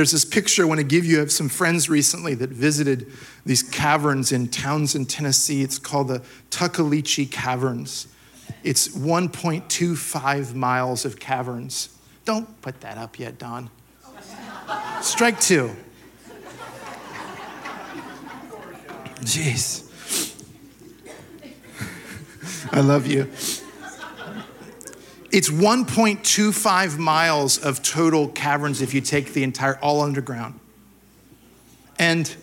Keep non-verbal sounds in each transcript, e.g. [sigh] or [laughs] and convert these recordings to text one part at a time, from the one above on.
there's this picture I want to give you. Have some friends recently that visited these caverns in Townsend, Tennessee. It's called the Tuckaleechee Caverns. It's 1.25 miles of caverns. Don't put that up yet, Don. Strike two. Jeez. [laughs] I love you. It's 1.25 miles of total caverns if you take the entire, all underground. And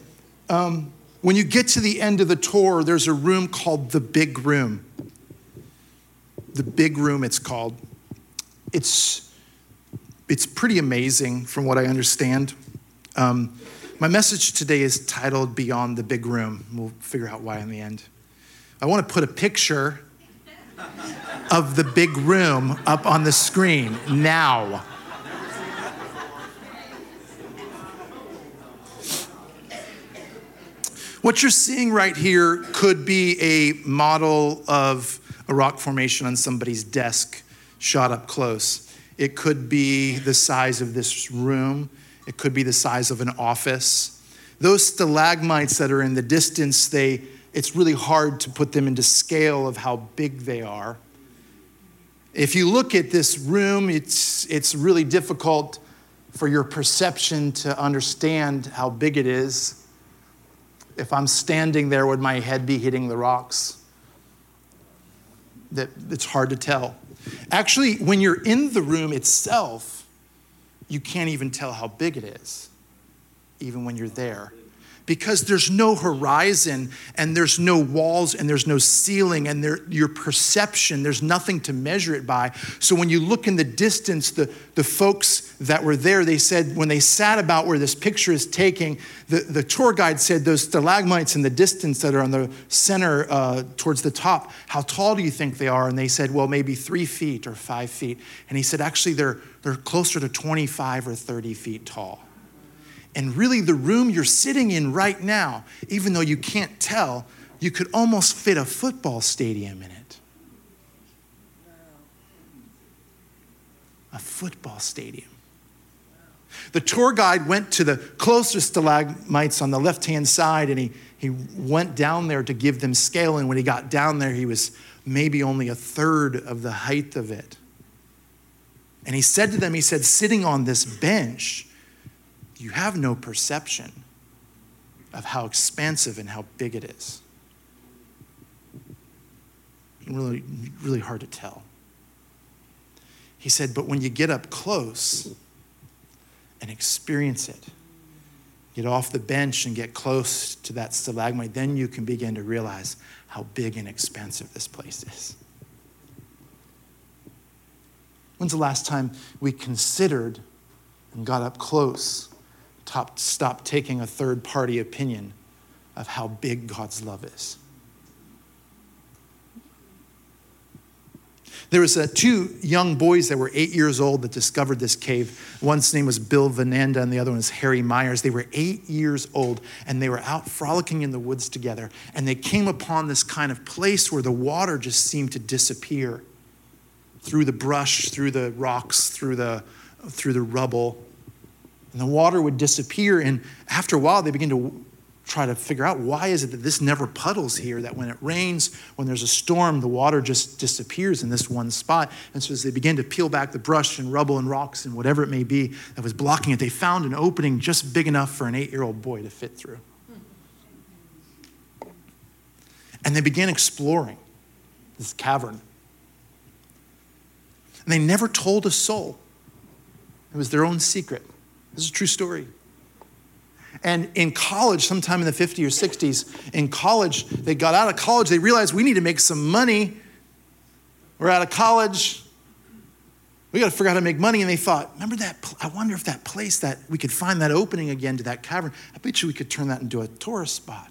um, when you get to the end of the tour, there's a room called the Big Room. The Big Room, it's called. It's, it's pretty amazing from what I understand. Um, my message today is titled Beyond the Big Room. We'll figure out why in the end. I want to put a picture of the big room up on the screen now. What you're seeing right here could be a model of a rock formation on somebody's desk shot up close. It could be the size of this room, it could be the size of an office. Those stalagmites that are in the distance, they, it's really hard to put them into scale of how big they are. If you look at this room, it's, it's really difficult for your perception to understand how big it is. If I'm standing there, would my head be hitting the rocks? That it's hard to tell. Actually, when you're in the room itself, you can't even tell how big it is, even when you're there because there's no horizon and there's no walls and there's no ceiling and there, your perception, there's nothing to measure it by. So when you look in the distance, the, the folks that were there, they said when they sat about where this picture is taking, the, the tour guide said those stalagmites in the distance that are on the center uh, towards the top, how tall do you think they are? And they said, well, maybe three feet or five feet. And he said, actually, they're, they're closer to 25 or 30 feet tall. And really, the room you're sitting in right now, even though you can't tell, you could almost fit a football stadium in it. A football stadium. The tour guide went to the closest stalagmites on the left hand side and he, he went down there to give them scale. And when he got down there, he was maybe only a third of the height of it. And he said to them, He said, sitting on this bench, you have no perception of how expansive and how big it is. Really, really hard to tell. He said, but when you get up close and experience it, get off the bench and get close to that stalagmite, then you can begin to realize how big and expansive this place is. When's the last time we considered and got up close top, stop taking a third party opinion of how big God's love is. There was uh, two young boys that were eight years old that discovered this cave. One's name was Bill Vananda and the other one was Harry Myers. They were eight years old and they were out frolicking in the woods together. And they came upon this kind of place where the water just seemed to disappear through the brush, through the rocks, through the, through the rubble and the water would disappear. And after a while, they begin to try to figure out why is it that this never puddles here that when it rains when there's a storm the water just disappears in this one spot. And so as they begin to peel back the brush and rubble and rocks and whatever it may be that was blocking it they found an opening just big enough for an eight-year-old boy to fit through. And they began exploring this cavern. And they never told a soul. It was their own secret this is a true story. And in college, sometime in the 50s or 60s, in college, they got out of college, they realized we need to make some money. We're out of college. We got to figure out how to make money. And they thought, remember that? I wonder if that place that we could find that opening again to that cavern, I bet you we could turn that into a tourist spot.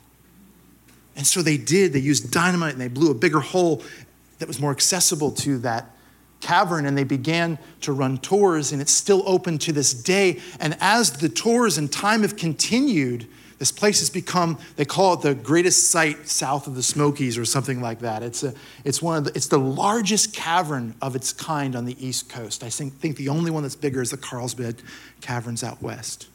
And so they did. They used dynamite and they blew a bigger hole that was more accessible to that cavern and they began to run tours, and it's still open to this day. And as the tours and time have continued, this place has become, they call it the greatest site south of the Smokies or something like that. It's, a, it's, one of the, it's the largest cavern of its kind on the East Coast. I think, think the only one that's bigger is the Carlsbad Caverns out west.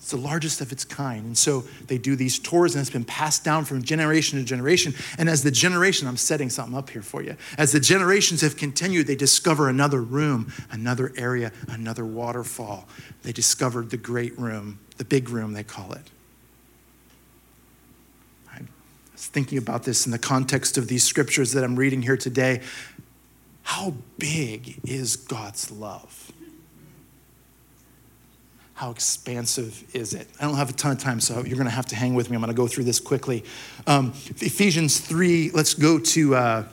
It's the largest of its kind. And so they do these tours, and it's been passed down from generation to generation. And as the generation, I'm setting something up here for you, as the generations have continued, they discover another room, another area, another waterfall. They discovered the great room, the big room, they call it. I was thinking about this in the context of these scriptures that I'm reading here today. How big is God's love? How expansive is it? I don't have a ton of time, so you're going to have to hang with me. I'm going to go through this quickly. Um, Ephesians 3, let's go to uh,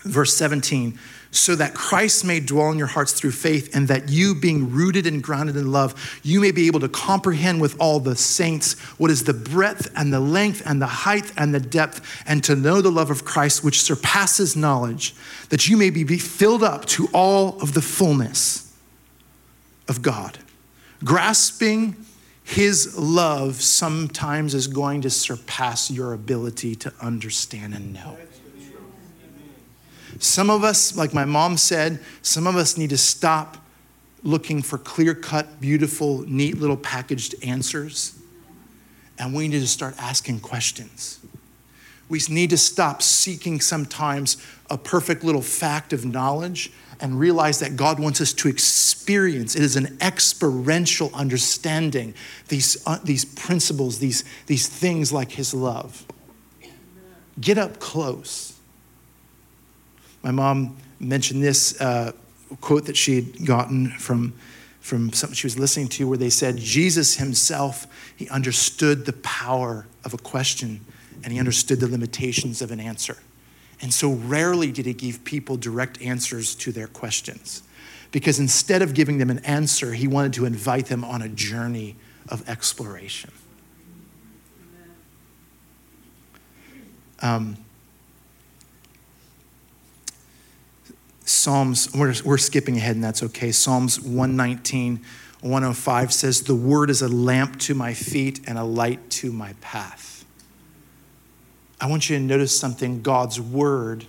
verse 17. So that Christ may dwell in your hearts through faith, and that you, being rooted and grounded in love, you may be able to comprehend with all the saints what is the breadth and the length and the height and the depth, and to know the love of Christ, which surpasses knowledge, that you may be filled up to all of the fullness of God. Grasping his love sometimes is going to surpass your ability to understand and know. Some of us, like my mom said, some of us need to stop looking for clear cut, beautiful, neat little packaged answers. And we need to start asking questions. We need to stop seeking sometimes a perfect little fact of knowledge and realize that God wants us to experience. It is an experiential understanding these, uh, these principles, these, these things like His love. Get up close. My mom mentioned this uh, quote that she had gotten from, from something she was listening to where they said, Jesus himself, he understood the power of a question and he understood the limitations of an answer. And so rarely did he give people direct answers to their questions. Because instead of giving them an answer, he wanted to invite them on a journey of exploration. Um, Psalms, we're, we're skipping ahead and that's okay. Psalms 119, 105 says, The word is a lamp to my feet and a light to my path. I want you to notice something God's word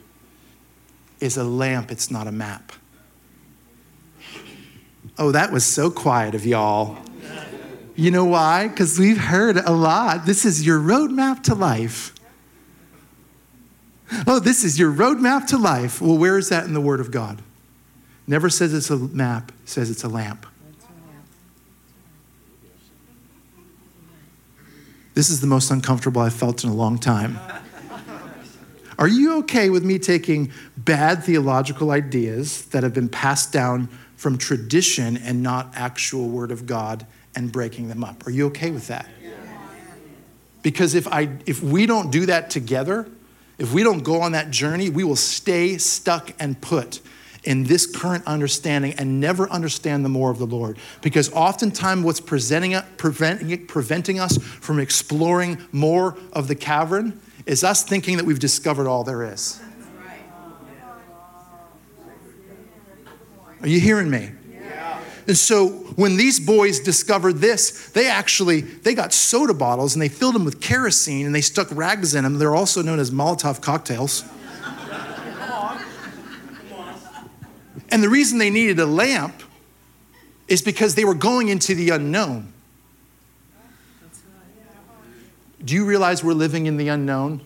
is a lamp, it's not a map. Oh, that was so quiet of y'all. You know why? Because we've heard a lot. This is your roadmap to life. Oh, this is your roadmap to life. Well, where is that in the Word of God? Never says it's a map, says it's a lamp. This is the most uncomfortable I've felt in a long time. Are you okay with me taking bad theological ideas that have been passed down from tradition and not actual Word of God and breaking them up? Are you okay with that? Because if, I, if we don't do that together, if we don't go on that journey, we will stay stuck and put in this current understanding and never understand the more of the Lord. Because oftentimes, what's presenting, preventing, preventing us from exploring more of the cavern is us thinking that we've discovered all there is. Are you hearing me? And so when these boys discovered this, they actually they got soda bottles and they filled them with kerosene and they stuck rags in them. They're also known as Molotov cocktails. And the reason they needed a lamp is because they were going into the unknown. Do you realize we're living in the unknown?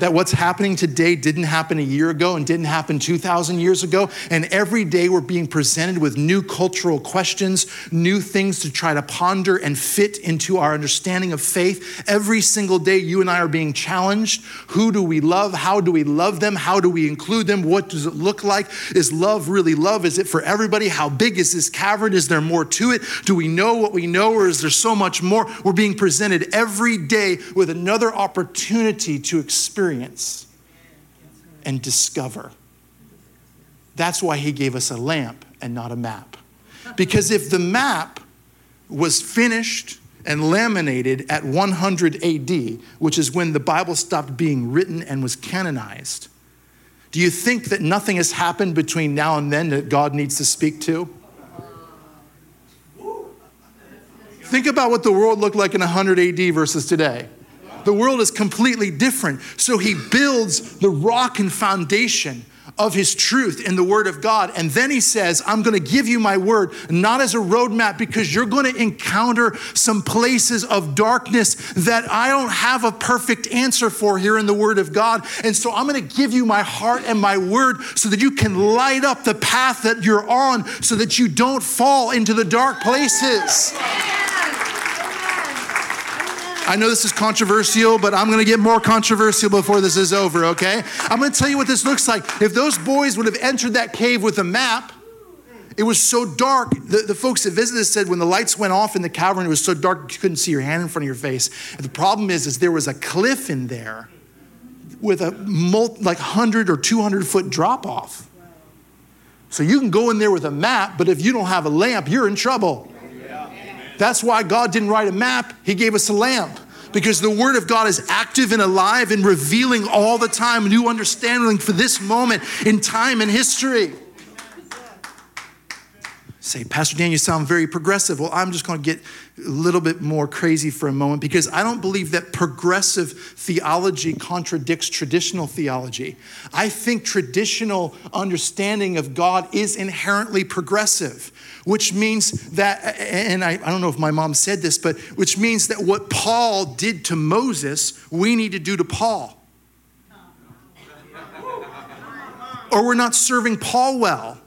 That what's happening today didn't happen a year ago and didn't happen 2,000 years ago. And every day we're being presented with new cultural questions, new things to try to ponder and fit into our understanding of faith. Every single day, you and I are being challenged. Who do we love? How do we love them? How do we include them? What does it look like? Is love really love? Is it for everybody? How big is this cavern? Is there more to it? Do we know what we know, or is there so much more? We're being presented every day with another opportunity to experience experience and discover. That's why he gave us a lamp and not a map. Because if the map was finished and laminated at 100 AD, which is when the Bible stopped being written and was canonized, do you think that nothing has happened between now and then that God needs to speak to? Think about what the world looked like in 100 AD versus today. The world is completely different. So he builds the rock and foundation of his truth in the word of God. And then he says, I'm going to give you my word, not as a roadmap, because you're going to encounter some places of darkness that I don't have a perfect answer for here in the word of God. And so I'm going to give you my heart and my word so that you can light up the path that you're on so that you don't fall into the dark places. I know this is controversial, but I'm to get more controversial before this is over, okay? I'm to tell you what this looks like. If those boys would have entered that cave with a map, it was so dark. The, the folks that visited said when the lights went off in the cavern, it was so dark you couldn't see your hand in front of your face. And the problem is, is there was a cliff in there with a multi, like 100 or 200 foot drop off. So you can go in there with a map, but if you don't have a lamp, you're in trouble. That's why God didn't write a map, He gave us a lamp. Because the Word of God is active and alive and revealing all the time new understanding for this moment in time and history. Say, Pastor Dan, you sound very progressive. Well, I'm just going to get a little bit more crazy for a moment because I don't believe that progressive theology contradicts traditional theology. I think traditional understanding of God is inherently progressive which means that, and I, I don't know if my mom said this, but which means that what Paul did to Moses, we need to do to Paul. Or we're not serving Paul well.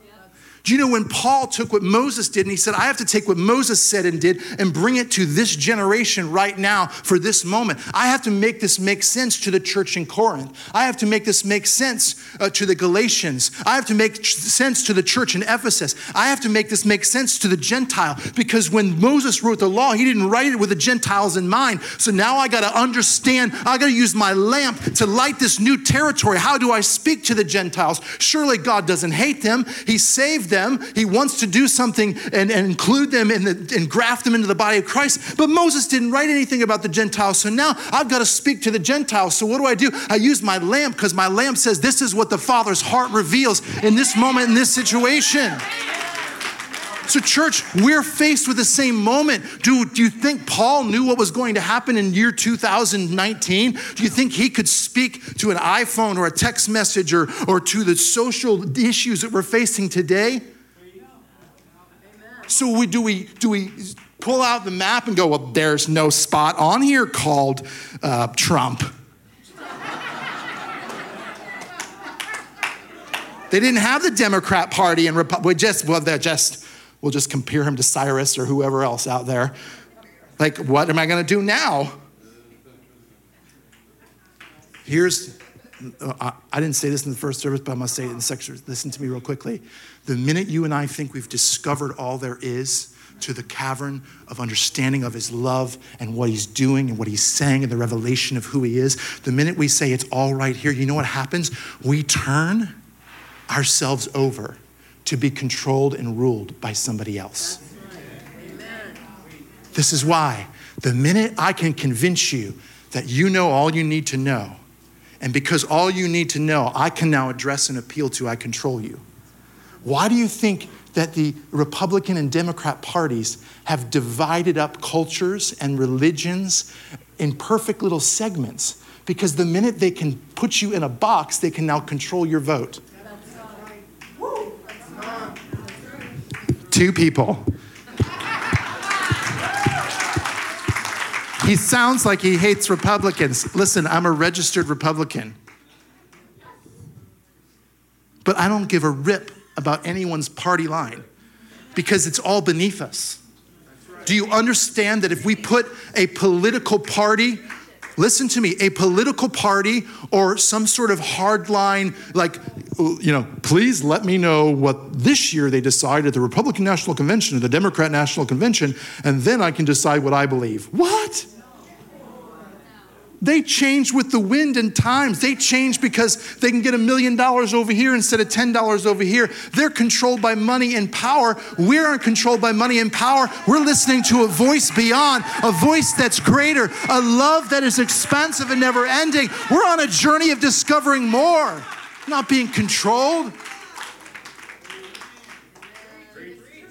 Do you know when Paul took what Moses did and he said, I have to take what Moses said and did and bring it to this generation right now for this moment? I have to make this make sense to the church in Corinth. I have to make this make sense uh, to the Galatians. I have to make sense to the church in Ephesus. I have to make this make sense to the Gentile because when Moses wrote the law, he didn't write it with the Gentiles in mind. So now I got to understand, I got to use my lamp to light this new territory. How do I speak to the Gentiles? Surely God doesn't hate them, He saved them. He wants to do something and, and include them in the, and graft them into the body of Christ. But Moses didn't write anything about the Gentiles. So now I've got to speak to the Gentiles. So what do I do? I use my lamp because my lamp says this is what the Father's heart reveals in this moment, in this situation. So, church, we're faced with the same moment. Do, do you think Paul knew what was going to happen in year 2019? Do you think he could speak to an iPhone or a text message or, or to the social issues that we're facing today? So we, do we do we pull out the map and go, well, there's no spot on here called uh, Trump. they didn't have the Democrat Party and Republic. Just well, they're just we'll just compare him to Cyrus or whoever else out there. Like, what am I going to do now? Here's uh, I didn't say this in the first service, but I must say it in the second. Listen to me real quickly. The minute you and I think we've discovered all there is to the cavern of understanding of his love and what he's doing and what he's saying and the revelation of who he is, the minute we say it's all right here, you know what happens? We turn ourselves over to be controlled and ruled by somebody else. This is why the minute I can convince you that you know all you need to know, and because all you need to know, I can now address and appeal to, I control you. Why do you think that the Republican and Democrat parties have divided up cultures and religions in perfect little segments? Because the minute they can put you in a box, they can now control your vote. Two people. He sounds like he hates Republicans. Listen, I'm a registered Republican. But I don't give a rip about anyone's party line because it's all beneath us. Do you understand that if we put a political party listen to me, a political party or some sort of hardline, like, you know, please let me know what this year they decide at the Republican National Convention or the Democrat National Convention, and then I can decide what I believe. What? They change with the wind and times. They change because they can get a million dollars over here instead of $10 over here. They're controlled by money and power. We aren't controlled by money and power. We're listening to a voice beyond, a voice that's greater, a love that is expansive and never ending. We're on a journey of discovering more, not being controlled.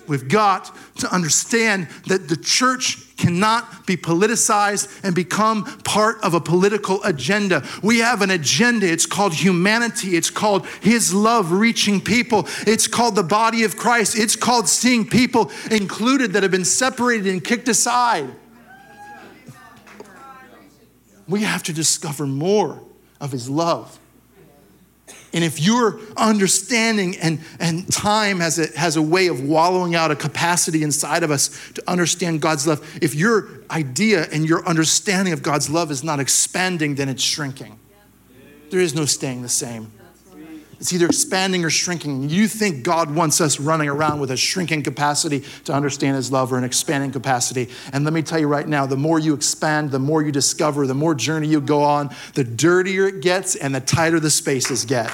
We've got to understand that the church cannot be politicized and become part of a political agenda. We have an agenda. It's called humanity. It's called His love reaching people. It's called the body of Christ. It's called seeing people included that have been separated and kicked aside. We have to discover more of His love. And if your understanding and, and time has a, has a way of wallowing out a capacity inside of us to understand God's love, if your idea and your understanding of God's love is not expanding, then it's shrinking. There is no staying the same. It's either expanding or shrinking. You think God wants us running around with a shrinking capacity to understand His love or an expanding capacity. And let me tell you right now the more you expand, the more you discover, the more journey you go on, the dirtier it gets and the tighter the spaces get.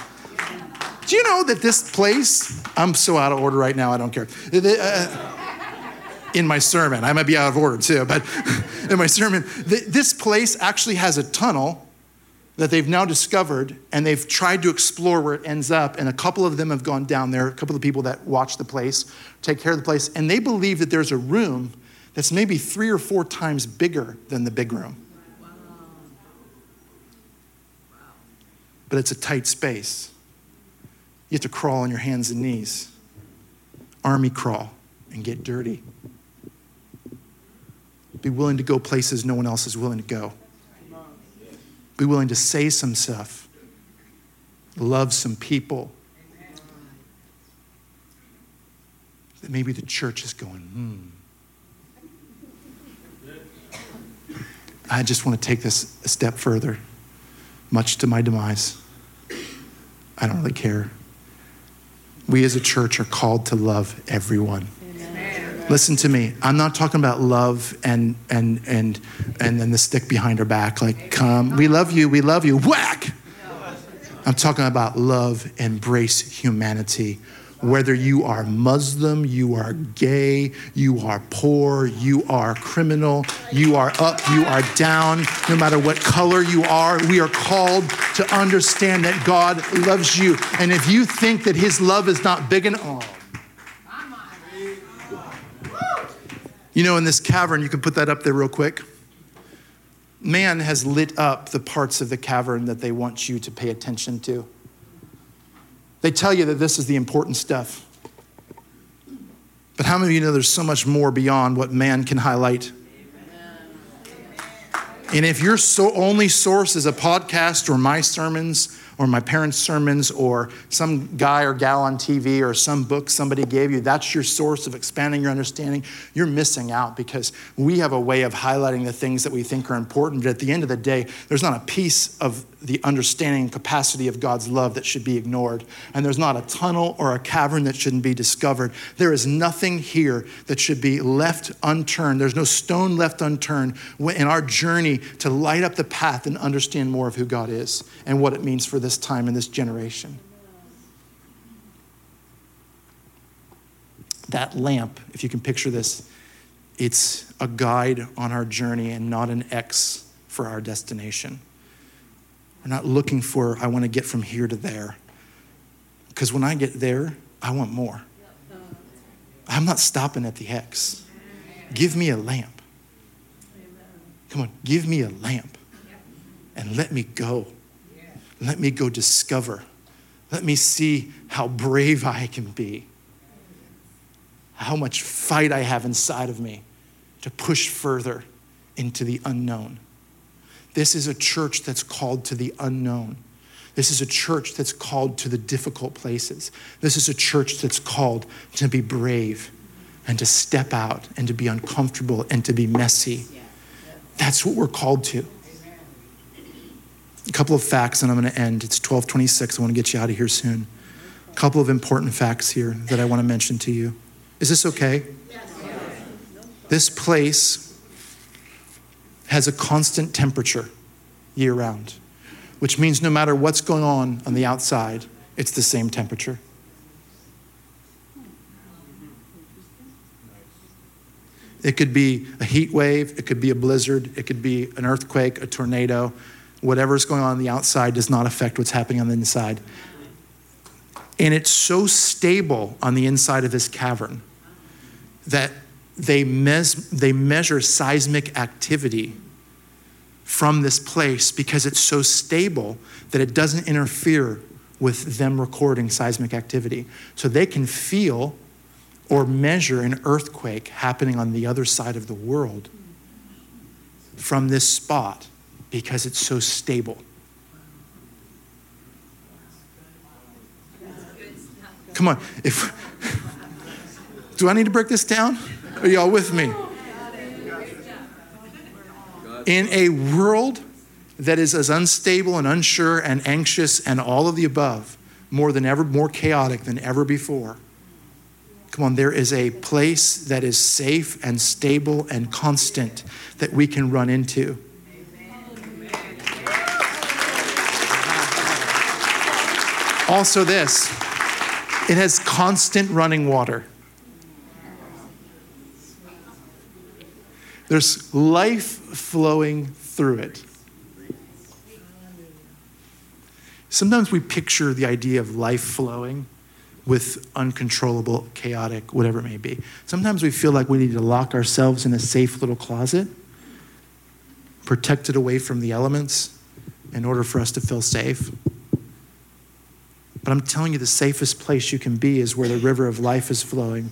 Do you know that this place, I'm so out of order right now, I don't care. Uh, in my sermon, I might be out of order too, but [laughs] in my sermon, this place actually has a tunnel that they've now discovered and they've tried to explore where it ends up. And a couple of them have gone down there, a couple of the people that watch the place, take care of the place, and they believe that there's a room that's maybe three or four times bigger than the big room. But it's a tight space. You have to crawl on your hands and knees, army crawl, and get dirty. Be willing to go places no one else is willing to go. Be willing to say some stuff, love some people. That maybe the church is going, hmm. I just want to take this a step further, much to my demise. I don't really care. We as a church are called to love everyone. Listen to me. I'm not talking about love and and and and then the stick behind her back, like, come, we love you, we love you, whack. I'm talking about love, embrace humanity. Whether you are Muslim, you are gay, you are poor, you are criminal, you are up, you are down, no matter what color you are, we are called to understand that God loves you. And if you think that His love is not big enough, You know, in this cavern, you can put that up there real quick. Man has lit up the parts of the cavern that they want you to pay attention to. They tell you that this is the important stuff. But how many of you know there's so much more beyond what man can highlight? And if your so only source is a podcast or my sermons or my parents' sermons or some guy or gal on TV or some book somebody gave you, that's your source of expanding your understanding, you're missing out because we have a way of highlighting the things that we think are important. But at the end of the day, there's not a piece of the understanding and capacity of God's love that should be ignored. And there's not a tunnel or a cavern that shouldn't be discovered. There is nothing here that should be left unturned. There's no stone left unturned in our journey to light up the path and understand more of who God is and what it means for this time and this generation. That lamp, if you can picture this, it's a guide on our journey and not an X for our destination. We're not looking for, I want to get from here to there. Because when I get there, I want more. I'm not stopping at the X. Give me a lamp. Come on, give me a lamp and let me go. Let me go discover. Let me see how brave I can be, how much fight I have inside of me to push further into the unknown. This is a church that's called to the unknown. This is a church that's called to the difficult places. This is a church that's called to be brave and to step out and to be uncomfortable and to be messy. That's what we're called to. A couple of facts, and I'm going to end. It's 1226. I want to get you out of here soon. A couple of important facts here that I want to mention to you. Is this okay? This place has a constant temperature year round, which means no matter what's going on on the outside, it's the same temperature. It could be a heat wave, it could be a blizzard, it could be an earthquake, a tornado. Whatever's going on on the outside does not affect what's happening on the inside. And it's so stable on the inside of this cavern that they, mes- they measure seismic activity from this place because it's so stable that it doesn't interfere with them recording seismic activity. So they can feel or measure an earthquake happening on the other side of the world from this spot because it's so stable. Come on, if [laughs] do I need to break this down? Are y'all with me? In a world that is as unstable and unsure and anxious and all of the above, more than ever, more chaotic than ever before. Come on, there is a place that is safe and stable and constant that we can run into. Also, this it has constant running water. There's life flowing through it. Sometimes we picture the idea of life flowing with uncontrollable, chaotic, whatever it may be. Sometimes we feel like we need to lock ourselves in a safe little closet, protected away from the elements, in order for us to feel safe. But I'm telling you, the safest place you can be is where the river of life is flowing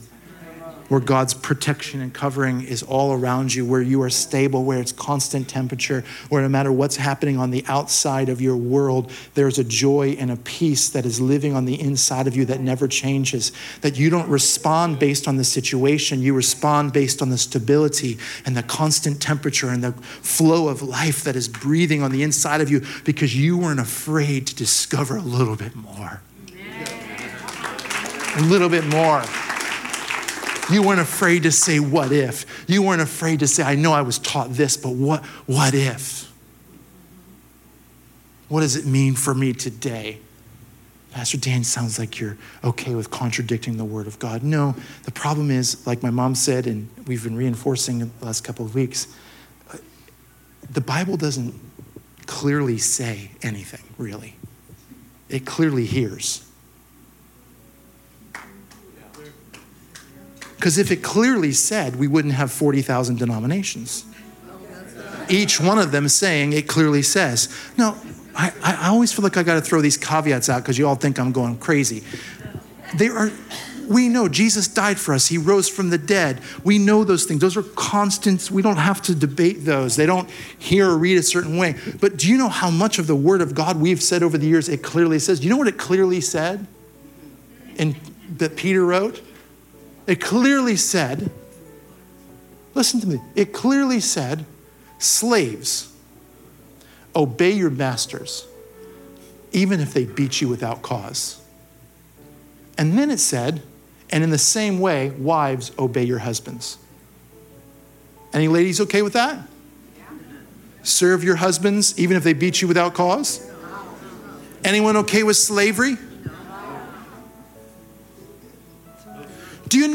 where God's protection and covering is all around you, where you are stable, where it's constant temperature, where no matter what's happening on the outside of your world, there's a joy and a peace that is living on the inside of you that never changes. That you don't respond based on the situation, you respond based on the stability and the constant temperature and the flow of life that is breathing on the inside of you because you weren't afraid to discover a little bit more. A little bit more. You weren't afraid to say, What if? You weren't afraid to say, I know I was taught this, but what, what if? What does it mean for me today? Pastor Dan, sounds like you're okay with contradicting the word of God. No, the problem is, like my mom said, and we've been reinforcing the last couple of weeks, the Bible doesn't clearly say anything, really. It clearly hears. Because if it clearly said, we wouldn't have 40,000 denominations. Each one of them saying it clearly says. Now, I, I always feel like I got to throw these caveats out because you all think I'm going crazy. There are, we know Jesus died for us. He rose from the dead. We know those things. Those are constants. We don't have to debate those. They don't hear or read a certain way. But do you know how much of the Word of God we've said over the years it clearly says? Do you know what it clearly said? And that Peter wrote? It clearly said, listen to me, it clearly said, slaves, obey your masters, even if they beat you without cause. And then it said, and in the same way, wives, obey your husbands. Any ladies okay with that? Serve your husbands even if they beat you without cause? Anyone okay with slavery?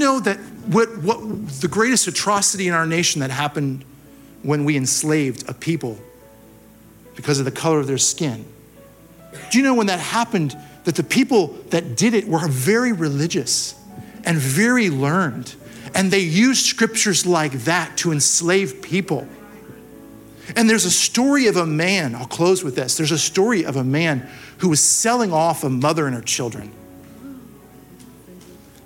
Know that what, what the greatest atrocity in our nation that happened when we enslaved a people because of the color of their skin? Do you know when that happened that the people that did it were very religious and very learned? And they used scriptures like that to enslave people. And there's a story of a man, I'll close with this. There's a story of a man who was selling off a mother and her children.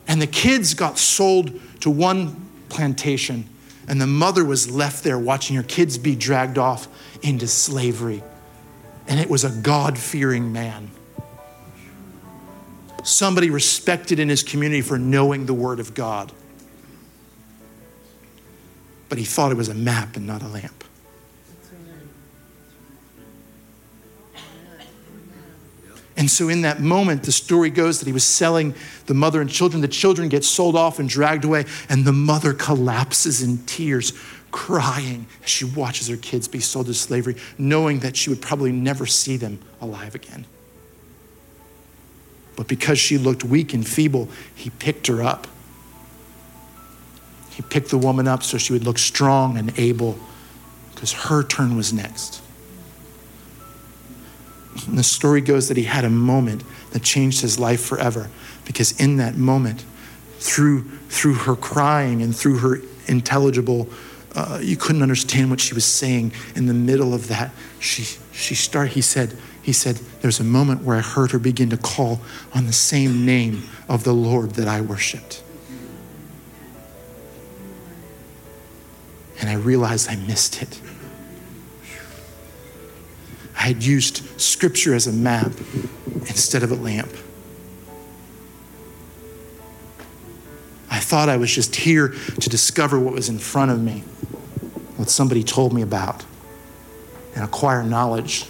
And the kids got sold to one plantation, and the mother was left there watching her kids be dragged off into slavery. And it was a God fearing man. Somebody respected in his community for knowing the Word of God. But he thought it was a map and not a lamp. And so, in that moment, the story goes that he was selling the mother and children. The children get sold off and dragged away, and the mother collapses in tears, crying as she watches her kids be sold to slavery, knowing that she would probably never see them alive again. But because she looked weak and feeble, he picked her up. He picked the woman up so she would look strong and able, because her turn was next. And the story goes that he had a moment that changed his life forever because in that moment, through, through her crying and through her intelligible. Uh, you couldn't understand what she was saying. In the middle of that, she, she started, he said, he said, there's a moment where I heard her begin to call on the same name of the Lord that I worshiped. And I realized I missed it. I had used scripture as a map instead of a lamp. I thought I was just here to discover what was in front of me, what somebody told me about, and acquire knowledge,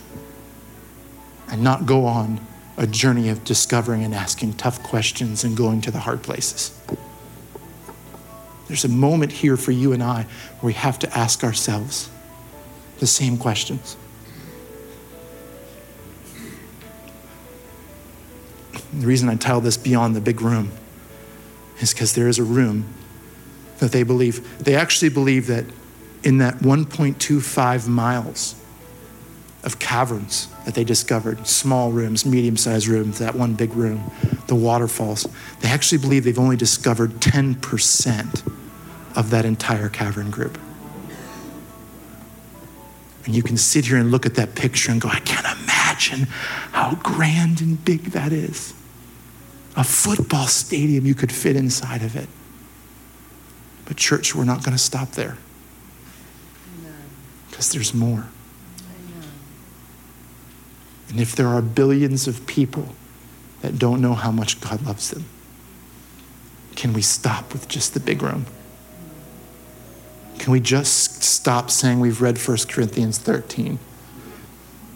and not go on a journey of discovering and asking tough questions and going to the hard places. There's a moment here for you and I where we have to ask ourselves the same questions. The reason I tell this beyond the big room is because there is a room that they believe. They actually believe that in that 1.25 miles of caverns that they discovered, small rooms, medium sized rooms, that one big room, the waterfalls, they actually believe they've only discovered 10% of that entire cavern group. And you can sit here and look at that picture and go, I can't imagine how grand and big that is a football stadium you could fit inside of it. But, church, we're not going to stop there because there's more. And if there are billions of people that don't know how much God loves them, can we stop with just the big room? Can we just stop saying we've read 1 Corinthians 13?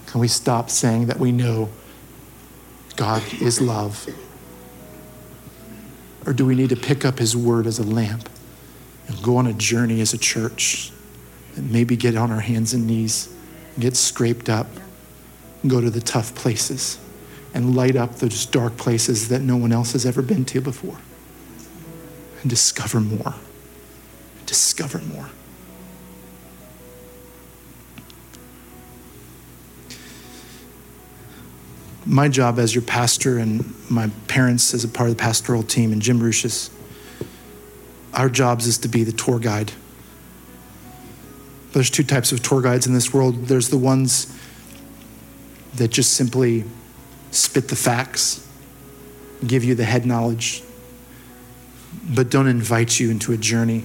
Can we stop saying that we know God is love or do we need to pick up His word as a lamp and go on a journey as a church and maybe get on our hands and knees, and get scraped up, and go to the tough places and light up those dark places that no one else has ever been to before and discover more? Discover more. My job as your pastor and my parents as a part of the pastoral team and Jim Rush's, our jobs is to be the tour guide. There's two types of tour guides in this world. There's the ones that just simply spit the facts, give you the head knowledge, but don't invite you into a journey.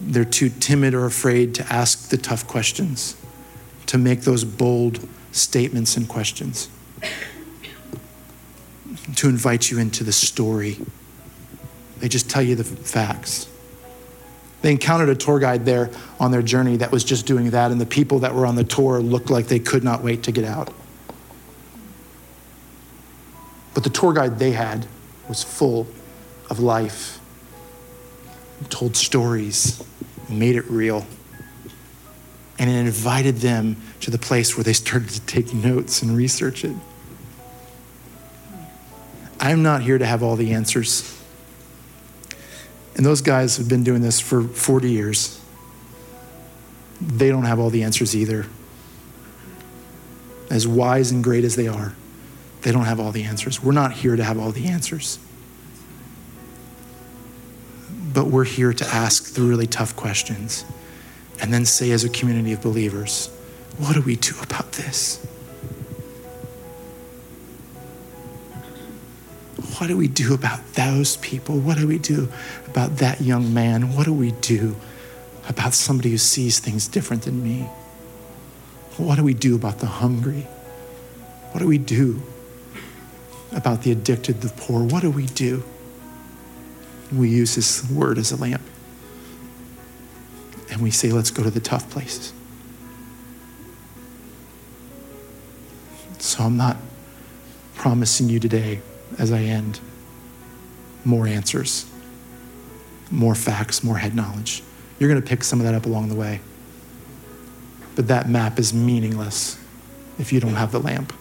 They're too timid or afraid to ask the tough questions, to make those bold statements and questions to invite you into the story. They just tell you the facts. They encountered a tour guide there on their journey that was just doing that, and the people that were on the tour looked like they could not wait to get out. But the tour guide they had was full of life, told stories, made it real and it invited them to the place where they started to take notes and research it. I'm not here to have all the answers. And those guys have been doing this for 40 years. They don't have all the answers either. As wise and great as they are, they don't have all the answers. We're not here to have all the answers. But we're here to ask the really tough questions and then say, as a community of believers, what do we do about this? What do we do about those people? What do we do about that young man? What do we do about somebody who sees things different than me? What do we do about the hungry? What do we do about the addicted, the poor? What do we do? We use His word as a lamp and we say, let's go to the tough places. So I'm not promising you today, as I end, more answers, more facts, more head knowledge. You're going to pick some of that up along the way. But that map is meaningless if you don't have the lamp.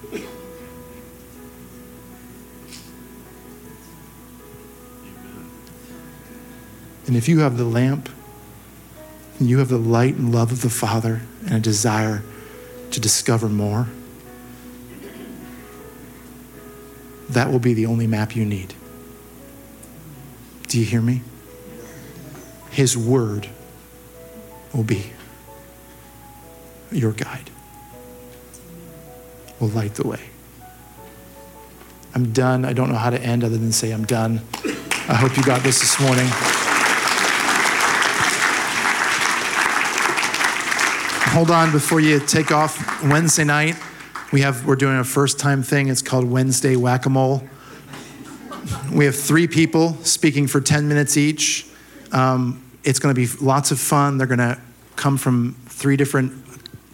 And if you have the lamp, and you have the light and love of the Father and a desire to discover more, that will be the only map you need. Do you hear me? His word will be your guide, will light the way. I'm done. I don't know how to end other than say I'm done. I hope you got this this morning. Hold on before you take off. Wednesday night, we have we're doing a first time thing. It's called Wednesday Whack a Mole. We have three people speaking for 10 minutes each. Um, it's going to be lots of fun. They're going to come from three different,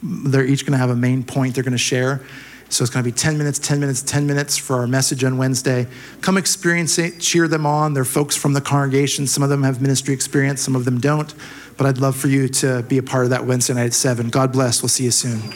they're each going to have a main point they're going to share. So it's going to be 10 minutes, 10 minutes, 10 minutes for our message on Wednesday. Come experience it, cheer them on. They're folks from the congregation. Some of them have ministry experience, some of them don't. But I'd love for you to be a part of that Wednesday night at 7. God bless. We'll see you soon.